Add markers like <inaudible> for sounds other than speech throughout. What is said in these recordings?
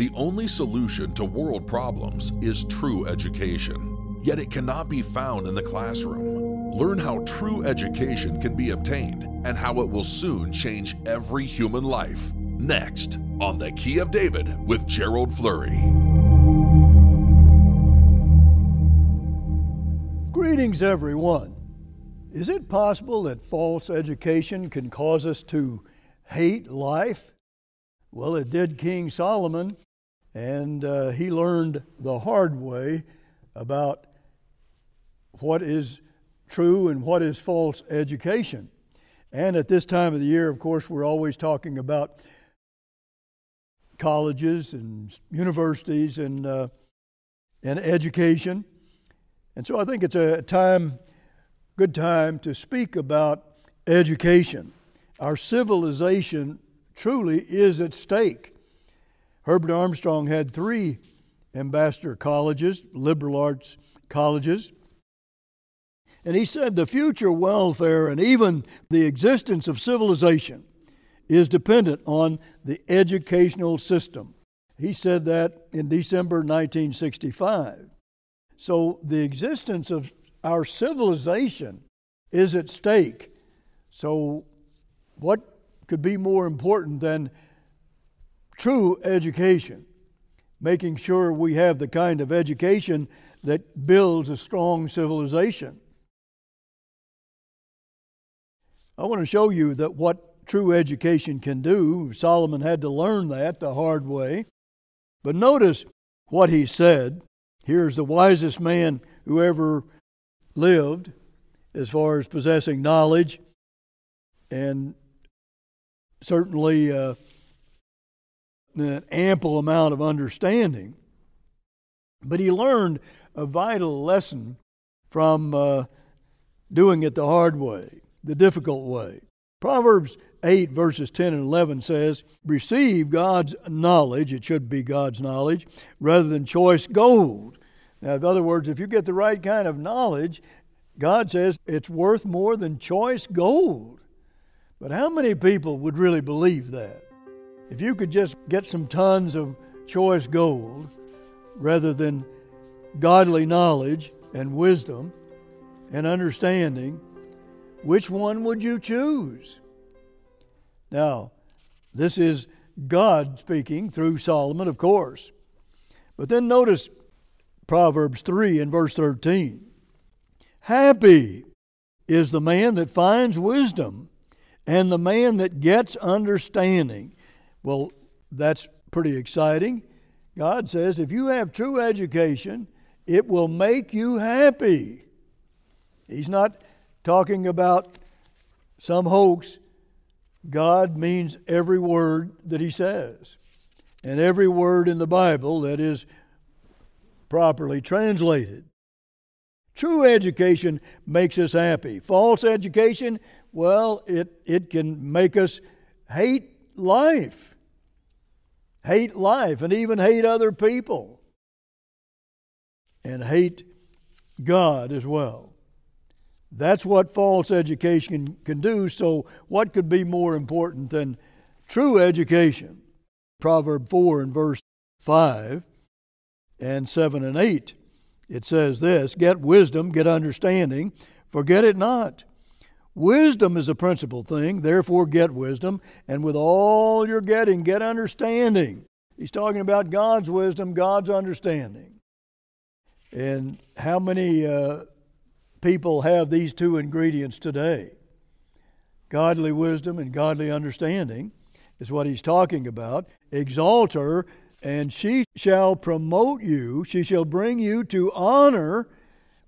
The only solution to world problems is true education, yet it cannot be found in the classroom. Learn how true education can be obtained and how it will soon change every human life. Next on The Key of David with Gerald Flurry. Greetings, everyone. Is it possible that false education can cause us to hate life? Well, it did King Solomon, and uh, he learned the hard way about what is true and what is false education. And at this time of the year, of course, we're always talking about colleges and universities and, uh, and education. And so I think it's a time, good time to speak about education. Our civilization truly is at stake. Herbert Armstrong had three ambassador colleges, liberal arts colleges. And he said the future welfare and even the existence of civilization is dependent on the educational system. He said that in December 1965. So the existence of our civilization is at stake. So, what could be more important than true education, making sure we have the kind of education that builds a strong civilization. I want to show you that what true education can do. Solomon had to learn that the hard way. But notice what he said. Here's the wisest man who ever lived as far as possessing knowledge and certainly uh, an ample amount of understanding. But he learned a vital lesson from uh, doing it the hard way, the difficult way. Proverbs 8, verses 10 and 11 says, Receive God's knowledge, it should be God's knowledge, rather than choice gold. Now, in other words, if you get the right kind of knowledge, God says it's worth more than choice gold. But how many people would really believe that? If you could just get some tons of choice gold rather than godly knowledge and wisdom and understanding, which one would you choose? Now, this is God speaking through Solomon, of course. But then notice Proverbs 3 and verse 13. Happy is the man that finds wisdom and the man that gets understanding. Well, that's pretty exciting. God says if you have true education, it will make you happy. He's not talking about some hoax. God means every word that He says. And every word in the Bible that is properly translated. True education makes us happy. False education, well, it, it can make us hate life hate life and even hate other people and hate God as well. That's what false education can do. So, what could be more important than true education? Proverb 4 and verse 5 and 7 and 8. It says this Get wisdom, get understanding, forget it not. Wisdom is a principal thing, therefore get wisdom, and with all you're getting, get understanding. He's talking about God's wisdom, God's understanding. And how many uh, people have these two ingredients today? Godly wisdom and godly understanding is what he's talking about. Exalt her, and she shall promote you, she shall bring you to honor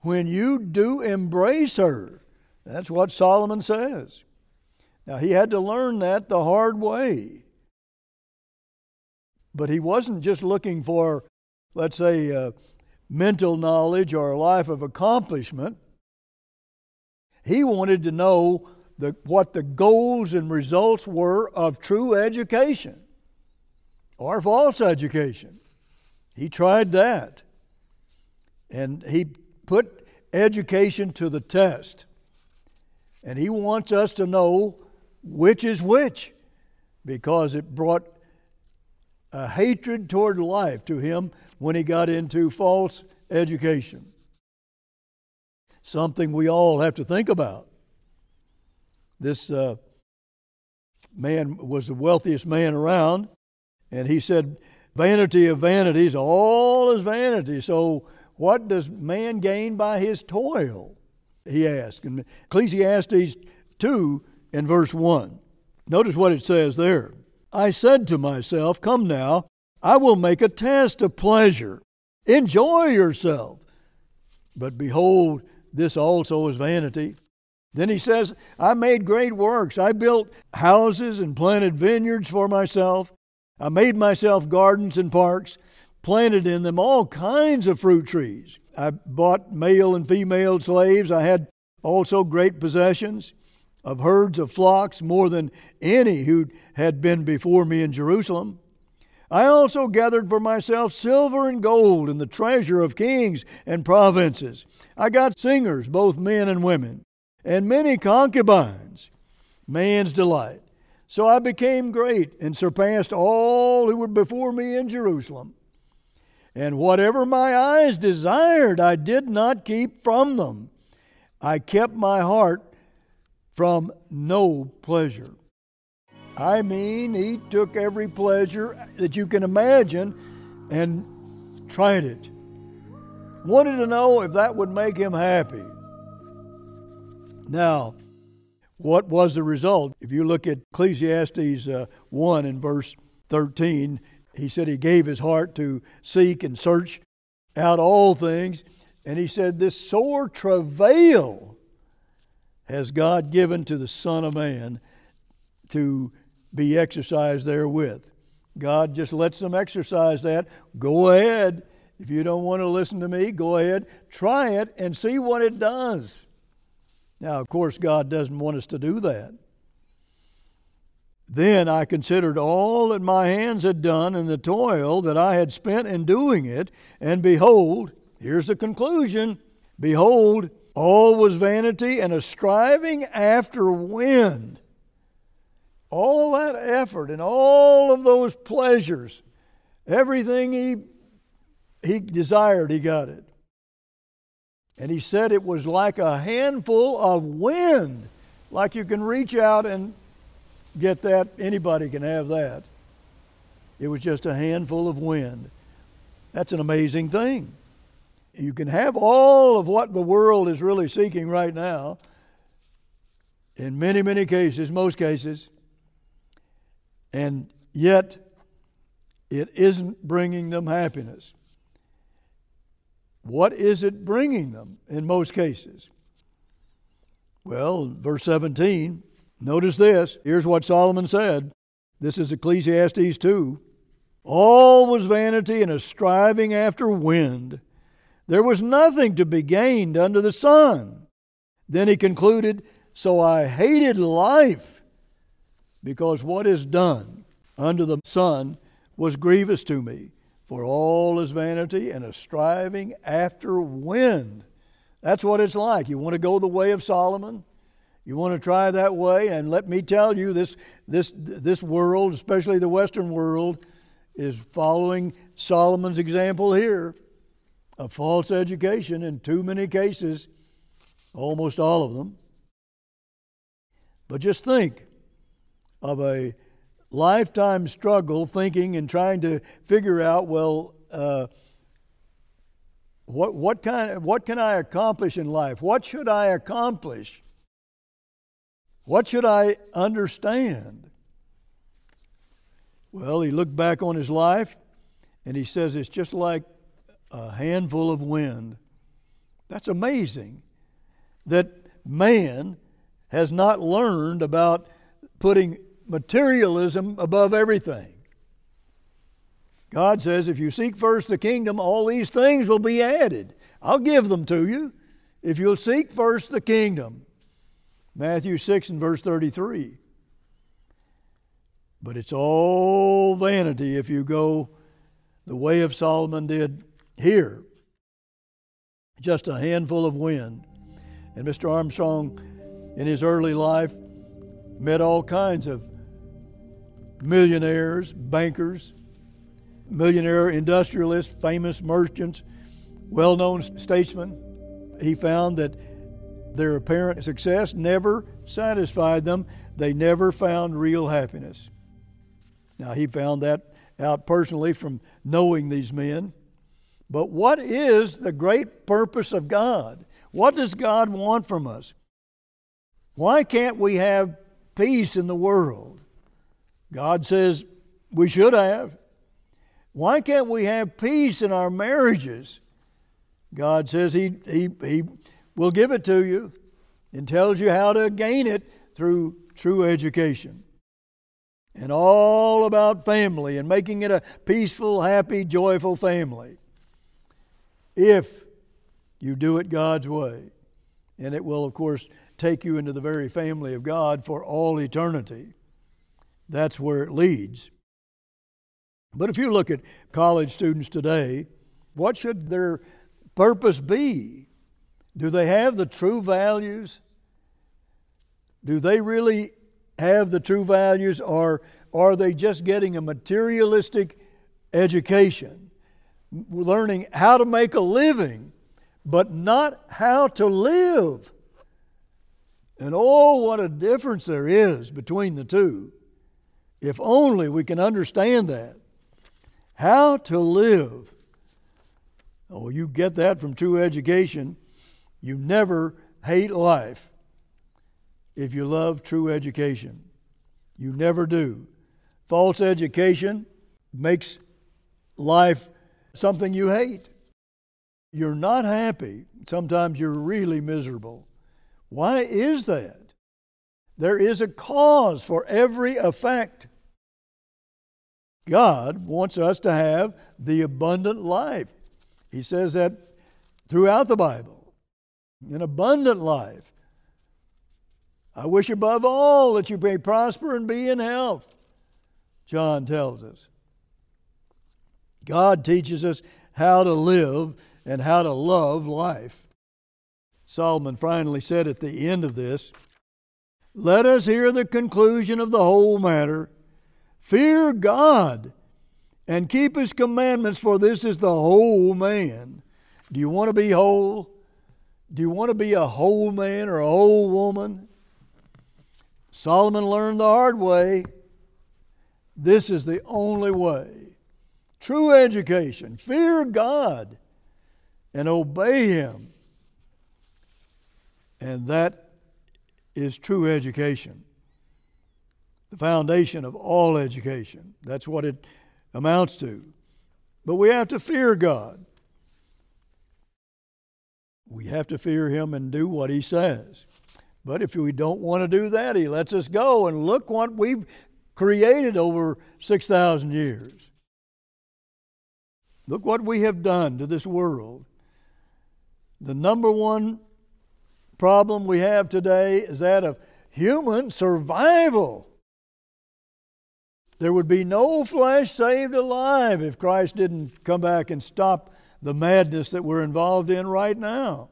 when you do embrace her. That's what Solomon says. Now, he had to learn that the hard way. But he wasn't just looking for, let's say, uh, mental knowledge or a life of accomplishment. He wanted to know the, what the goals and results were of true education or false education. He tried that. And he put education to the test. And He wants us to know which is which because it brought a hatred toward life to him when he got into false education. Something we all have to think about. This uh, man was the wealthiest man around, and he said, Vanity of vanities, all is vanity. So, what does man gain by his toil? He asked. In Ecclesiastes 2 in verse 1. Notice what it says there. I said to myself, Come now, I will make a test of pleasure. Enjoy yourself. But behold, this also is vanity. Then he says, I made great works. I built houses and planted vineyards for myself. I made myself gardens and parks, planted in them all kinds of fruit trees. I bought male and female slaves. I had also great possessions of herds of flocks, more than any who had been before me in Jerusalem. I also gathered for myself silver and gold and the treasure of kings and provinces. I got singers, both men and women, and many concubines, man's delight. So I became great and surpassed all who were before me in Jerusalem. And whatever my eyes desired, I did not keep from them. I kept my heart from no pleasure. I mean, he took every pleasure that you can imagine and tried it. Wanted to know if that would make him happy. Now, what was the result? If you look at Ecclesiastes uh, 1 and verse 13, he said he gave his heart to seek and search out all things. And he said, This sore travail has God given to the Son of Man to be exercised therewith. God just lets them exercise that. Go ahead. If you don't want to listen to me, go ahead. Try it and see what it does. Now, of course, God doesn't want us to do that. Then I considered all that my hands had done and the toil that I had spent in doing it, and behold, here's the conclusion Behold, all was vanity and a striving after wind. All that effort and all of those pleasures, everything he, he desired, he got it. And he said it was like a handful of wind, like you can reach out and get that. Anybody can have that. It was just a handful of wind. That's an amazing thing. You can have all of what the world is really seeking right now, in many, many cases, most cases, and yet it isn't bringing them happiness. What is it bringing them in most cases? Well, verse 17, notice this. Here's what Solomon said. This is Ecclesiastes 2. All was vanity and a striving after wind there was nothing to be gained under the sun. Then he concluded, So I hated life, because what is done under the sun was grievous to me, for all is vanity and a striving after wind. That's what it's like. You want to go the way of Solomon? You want to try that way? And let me tell you, this, this, this world, especially the Western world, is following Solomon's example here a false education in too many cases, almost all of them. But just think of a lifetime struggle thinking and trying to figure out, well, uh, what, what, kind what can I accomplish in life? What should I accomplish? What should I understand? Well, he looked back on his life and he says it's just like a handful of wind. That's amazing that man has not learned about putting materialism above everything. God says, if you seek first the kingdom, all these things will be added. I'll give them to you if you'll seek first the kingdom. Matthew 6 and verse 33. But it's all vanity if you go the way of Solomon did here, just a handful of wind. And Mr. Armstrong, in his early life, met all kinds of millionaires, bankers, millionaire industrialists, famous merchants, well known statesmen, he found that their apparent success never satisfied them. They never found real happiness. Now, he found that out personally from knowing these men. But what is the great purpose of God? What does God want from us? Why can't we have peace in the world? God says we should have. Why can't we have peace in our marriages? God says He, he, he will give it to you and tells you how to gain it through true education. And all about family and making it a peaceful, happy, joyful family. If you do it God's way. And it will, of course, take you into the very family of God for all eternity. That's where it leads. But if you look at college students today, what should their purpose be? Do they have the true values? Do they really have the true values, or are they just getting a materialistic education, learning how to make a living, but not how to live? And oh, what a difference there is between the two. If only we can understand that. How to live. Oh, you get that from true education. You never hate life if you love true education. You never do. False education makes life something you hate. You're not happy. Sometimes you're really miserable. Why is that? There is a cause for every effect. God wants us to have the abundant life. He says that throughout the Bible an abundant life. I wish above all that you may prosper and be in health, John tells us. God teaches us how to live and how to love life. Solomon finally said at the end of this, Let us hear the conclusion of the whole matter. Fear God and keep his commandments, for this is the whole man. Do you want to be whole? Do you want to be a whole man or a whole woman? Solomon learned the hard way. This is the only way. True education. Fear God and obey Him. And that is true education. The foundation of all education. That's what it amounts to. But we have to fear God. We have to fear Him and do what He says. But if we don't want to do that, He lets us go. And look what we've created over 6,000 years. Look what we have done to this world. The number one problem we have today is that of human survival. There would be no flesh saved alive if Christ didn't come back and stop the madness that we're involved in right now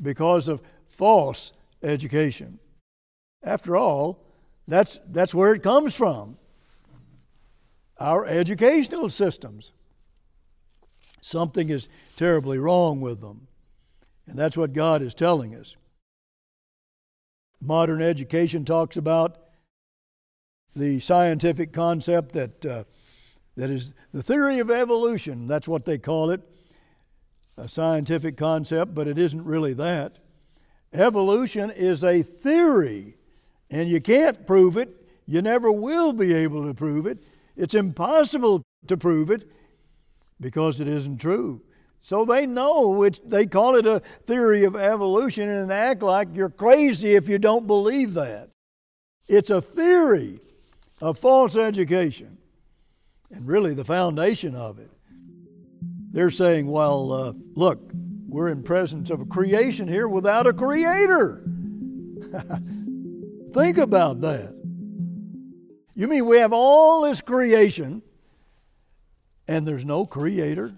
because of false education. After all, that's, that's where it comes from our educational systems. Something is terribly wrong with them. And that's what God is telling us. Modern education talks about the scientific concept that, uh, that is the theory of evolution. That's what they call it, a scientific concept, but it isn't really that. Evolution is a theory, and you can't prove it. You never will be able to prove it. It's impossible to prove it because it isn't true. So they know it, they call it a theory of evolution and act like you're crazy if you don't believe that. It's a theory of false education and really the foundation of it. They're saying, well, uh, look, we're in presence of a creation here without a creator. <laughs> Think about that. You mean we have all this creation and there's no creator?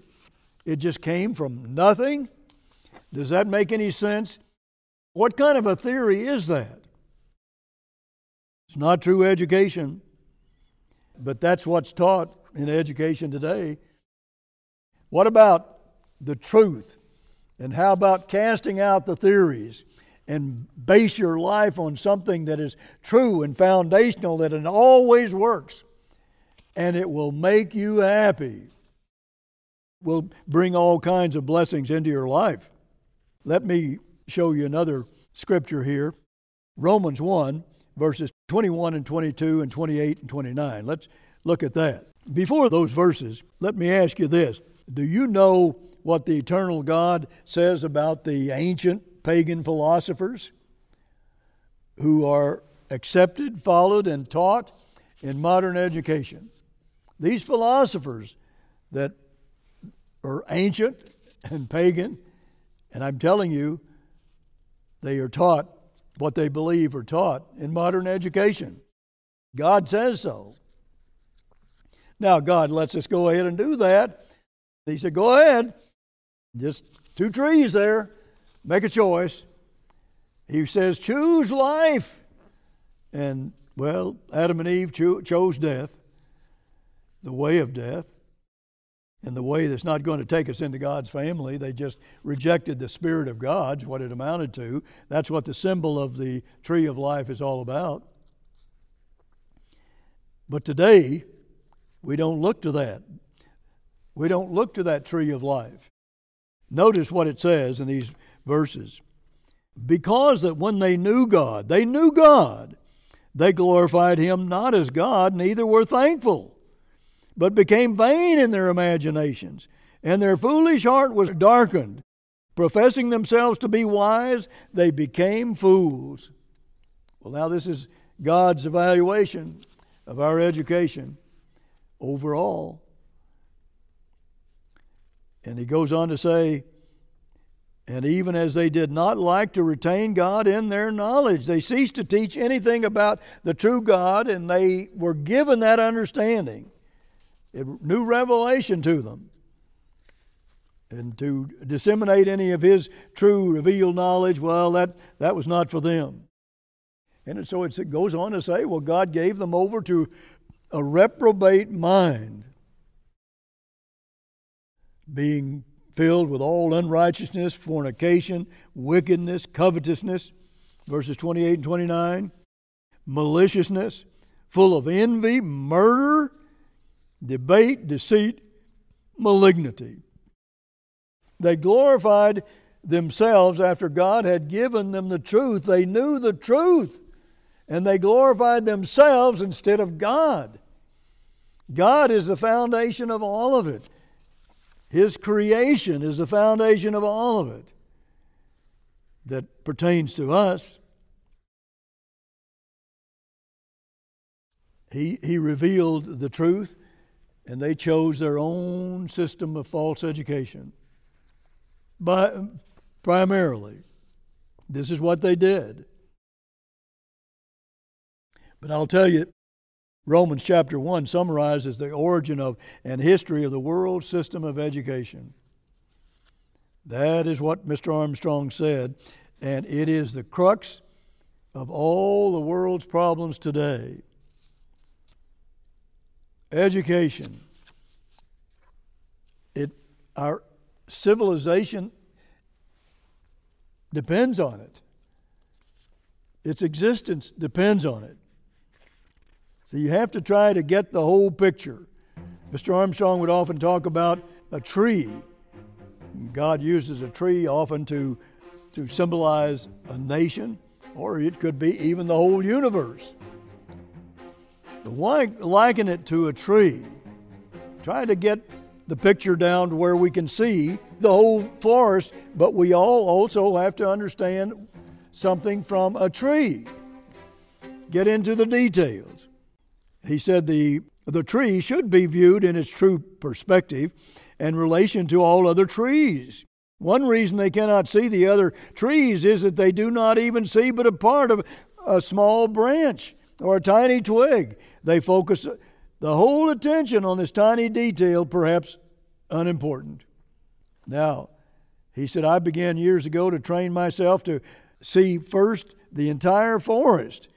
It just came from nothing? Does that make any sense? What kind of a theory is that? It's not true education, but that's what's taught in education today. What about the truth? And how about casting out the theories and base your life on something that is true and foundational, that it always works, and it will make you happy? Will bring all kinds of blessings into your life. Let me show you another scripture here Romans 1, verses 21 and 22 and 28 and 29. Let's look at that. Before those verses, let me ask you this Do you know what the eternal God says about the ancient pagan philosophers who are accepted, followed, and taught in modern education? These philosophers that are ancient and pagan, and I'm telling you, they are taught what they believe are taught in modern education. God says so. Now, God lets us go ahead and do that. He said, Go ahead. Just two trees there. Make a choice. He says, Choose life. And, well, Adam and Eve cho- chose death, the way of death, and the way that's not going to take us into God's family. They just rejected the Spirit of God, what it amounted to. That's what the symbol of the tree of life is all about. But today, we don't look to that. We don't look to that tree of life. Notice what it says in these verses. Because that when they knew God, they knew God, they glorified Him not as God, neither were thankful but became vain in their imaginations, and their foolish heart was darkened. Professing themselves to be wise, they became fools. Well, now this is God's evaluation of our education overall. And he goes on to say, and even as they did not like to retain God in their knowledge, they ceased to teach anything about the true God, and they were given that understanding a new revelation to them. And to disseminate any of his true revealed knowledge, well, that, that was not for them. And so it goes on to say, well, God gave them over to a reprobate mind, being filled with all unrighteousness, fornication, wickedness, covetousness, verses 28 and 29, maliciousness, full of envy, murder, debate, deceit, malignity. They glorified themselves after God had given them the truth. They knew the truth and they glorified themselves instead of God. God is the foundation of all of it. His creation is the foundation of all of it that pertains to us. He, he revealed the truth and they chose their own system of false education. But primarily, this is what they did. But I'll tell you, Romans chapter 1 summarizes the origin of and history of the world system of education. That is what Mr. Armstrong said, and it is the crux of all the world's problems today. Education. It, our civilization depends on it. Its existence depends on it. So you have to try to get the whole picture. Mr. Armstrong would often talk about a tree. God uses a tree often to, to symbolize a nation, or it could be even the whole universe. Why liken it to a tree? Try to get the picture down to where we can see the whole forest, but we all also have to understand something from a tree. Get into the details. He said the, the tree should be viewed in its true perspective and relation to all other trees. One reason they cannot see the other trees is that they do not even see but a part of a small branch or a tiny twig. They focus the whole attention on this tiny detail, perhaps unimportant. Now, he said, I began years ago to train myself to see first the entire forest,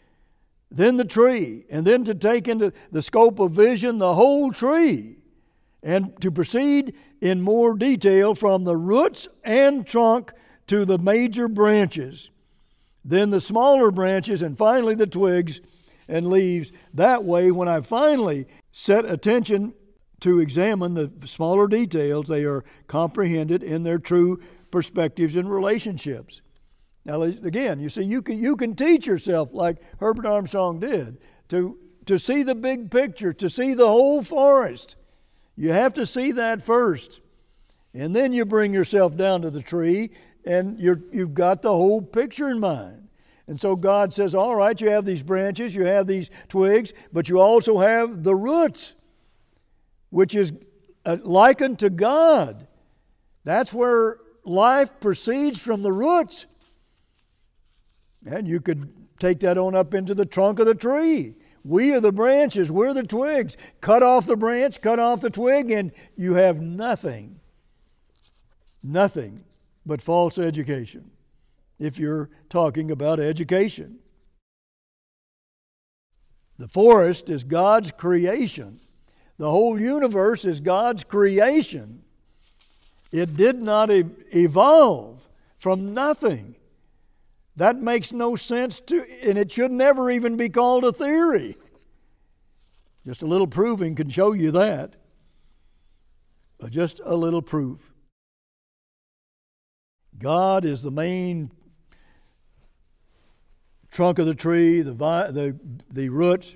then the tree, and then to take into the scope of vision the whole tree. and to proceed in more detail from the roots and trunk to the major branches, then the smaller branches, and finally the twigs and leaves. That way, when I finally set attention to examine the smaller details, they are comprehended in their true perspectives and relationships. Now, again, you see, you can, you can teach yourself, like Herbert Armstrong did, to, to see the big picture, to see the whole forest. You have to see that first. And then you bring yourself down to the tree and you're, you've got the whole picture in mind. And so God says, All right, you have these branches, you have these twigs, but you also have the roots, which is uh, likened to God. That's where life proceeds from the roots. And you could take that on up into the trunk of the tree. We are the branches, we're the twigs. Cut off the branch, cut off the twig, and you have nothing. Nothing but false education if you're talking about education. The forest is God's creation. The whole universe is God's creation. It did not evolve from nothing. That makes no sense to, and it should never even be called a theory. Just a little proving can show you that. Just a little proof. God is the main trunk of the tree, the, the, the roots,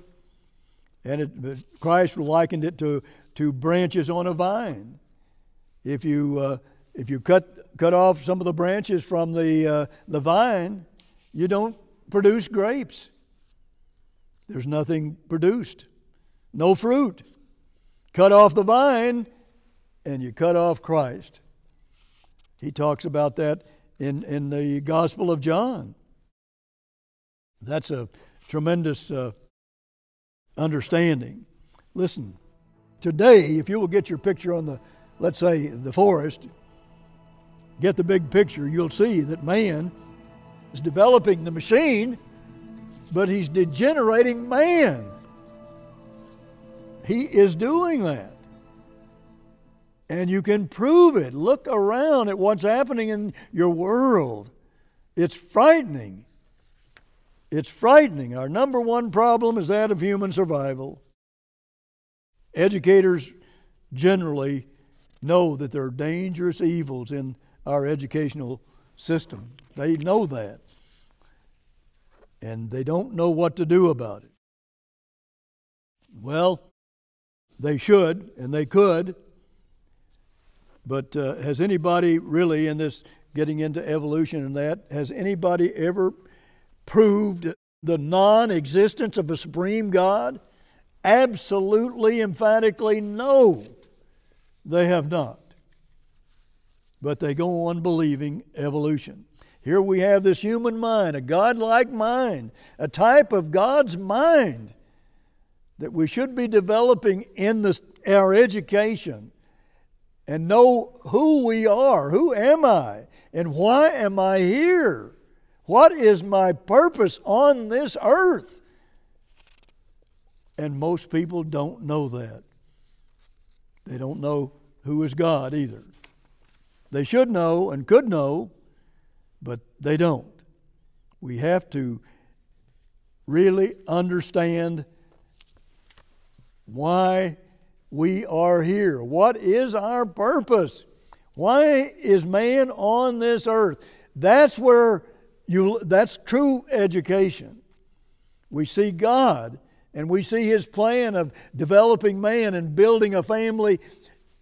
and it, Christ likened it to, to branches on a vine. If you, uh, if you cut, cut off some of the branches from the, uh, the vine, you don't produce grapes. There's nothing produced, no fruit. Cut off the vine, and you cut off Christ. He talks about that in, in the Gospel of John. That's a tremendous uh, understanding. Listen, today, if you will get your picture on the, let's say, the forest, get the big picture, you'll see that man is developing the machine, but he's degenerating man. He is doing that. And you can prove it. Look around at what's happening in your world. It's frightening. It's frightening. Our number one problem is that of human survival. Educators generally know that there are dangerous evils in our educational system. They know that. And they don't know what to do about it. Well, they should and they could but uh, has anybody really, in this getting into evolution and that, has anybody ever proved the non existence of a supreme God? Absolutely, emphatically, no, they have not. But they go on believing evolution. Here we have this human mind, a God-like mind, a type of God's mind that we should be developing in the, our education and know who we are. Who am I? And why am I here? What is my purpose on this earth? And most people don't know that. They don't know who is God either. They should know and could know, but they don't. We have to really understand why we are here? What is our purpose? Why is man on this earth? That's where you that's true education. We see God and we see his plan of developing man and building a family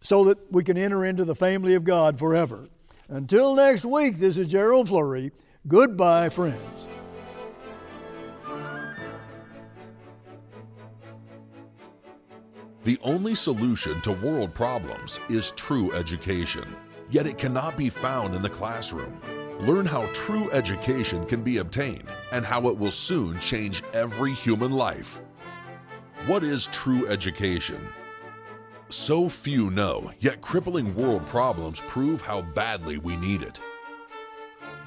so that we can enter into the family of God forever. Until next week, this is Gerald Flurry. Goodbye, friends. The only solution to world problems is true education, yet it cannot be found in the classroom. Learn how true education can be obtained and how it will soon change every human life. What is true education? So few know, yet crippling world problems prove how badly we need it.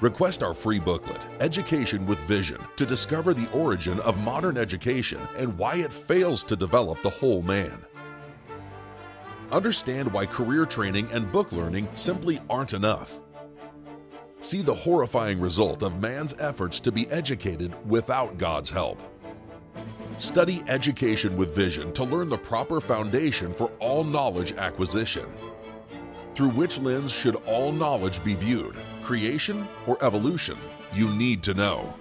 Request our free booklet, Education with Vision, to discover the origin of modern education and why it fails to develop the whole man. Understand why career training and book learning simply aren't enough. See the horrifying result of man's efforts to be educated without God's help. Study education with vision to learn the proper foundation for all knowledge acquisition. Through which lens should all knowledge be viewed? Creation or evolution? You need to know.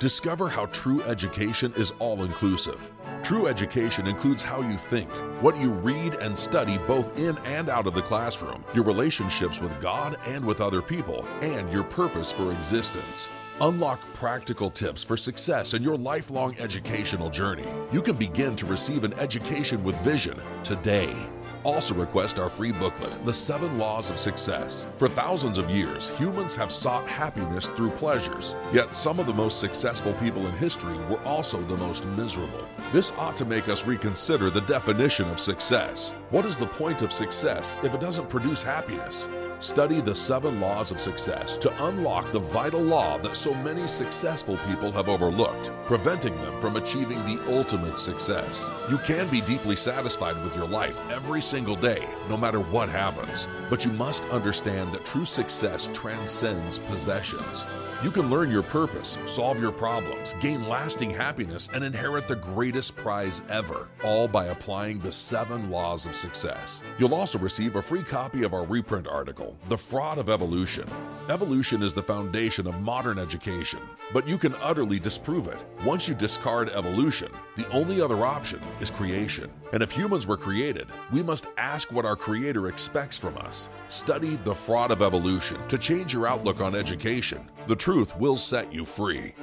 Discover how true education is all inclusive. True education includes how you think, what you read and study both in and out of the classroom, your relationships with God and with other people, and your purpose for existence. Unlock practical tips for success in your lifelong educational journey. You can begin to receive an education with vision today. Also, request our free booklet, The Seven Laws of Success. For thousands of years, humans have sought happiness through pleasures, yet, some of the most successful people in history were also the most miserable. This ought to make us reconsider the definition of success. What is the point of success if it doesn't produce happiness? Study the seven laws of success to unlock the vital law that so many successful people have overlooked, preventing them from achieving the ultimate success. You can be deeply satisfied with your life every single day, no matter what happens, but you must understand that true success transcends possessions. You can learn your purpose, solve your problems, gain lasting happiness, and inherit the greatest prize ever, all by applying the seven laws of success. You'll also receive a free copy of our reprint article, The Fraud of Evolution. Evolution is the foundation of modern education, but you can utterly disprove it. Once you discard evolution, the only other option is creation. And if humans were created, we must ask what our Creator expects from us. Study The Fraud of Evolution to change your outlook on education. The truth will set you free.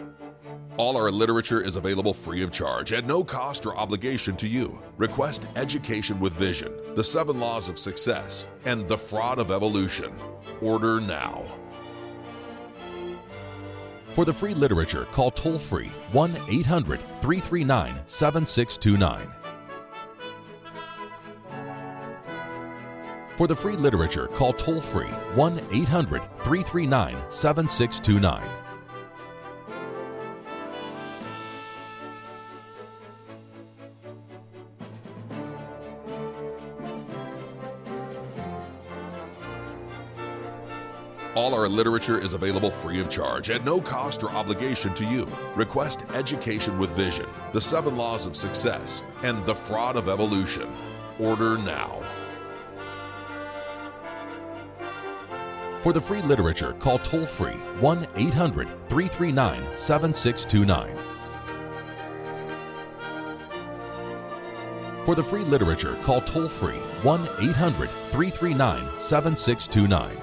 All our literature is available free of charge at no cost or obligation to you. Request Education with Vision, The Seven Laws of Success, and The Fraud of Evolution. Order now. For the free literature, call toll free 1 800 339 7629. For the free literature, call toll free 1 800 339 7629. All our literature is available free of charge at no cost or obligation to you. Request Education with Vision, The Seven Laws of Success, and The Fraud of Evolution. Order now. For the free literature, call toll free 1 800 339 7629. For the free literature, call toll free 1 800 339 7629.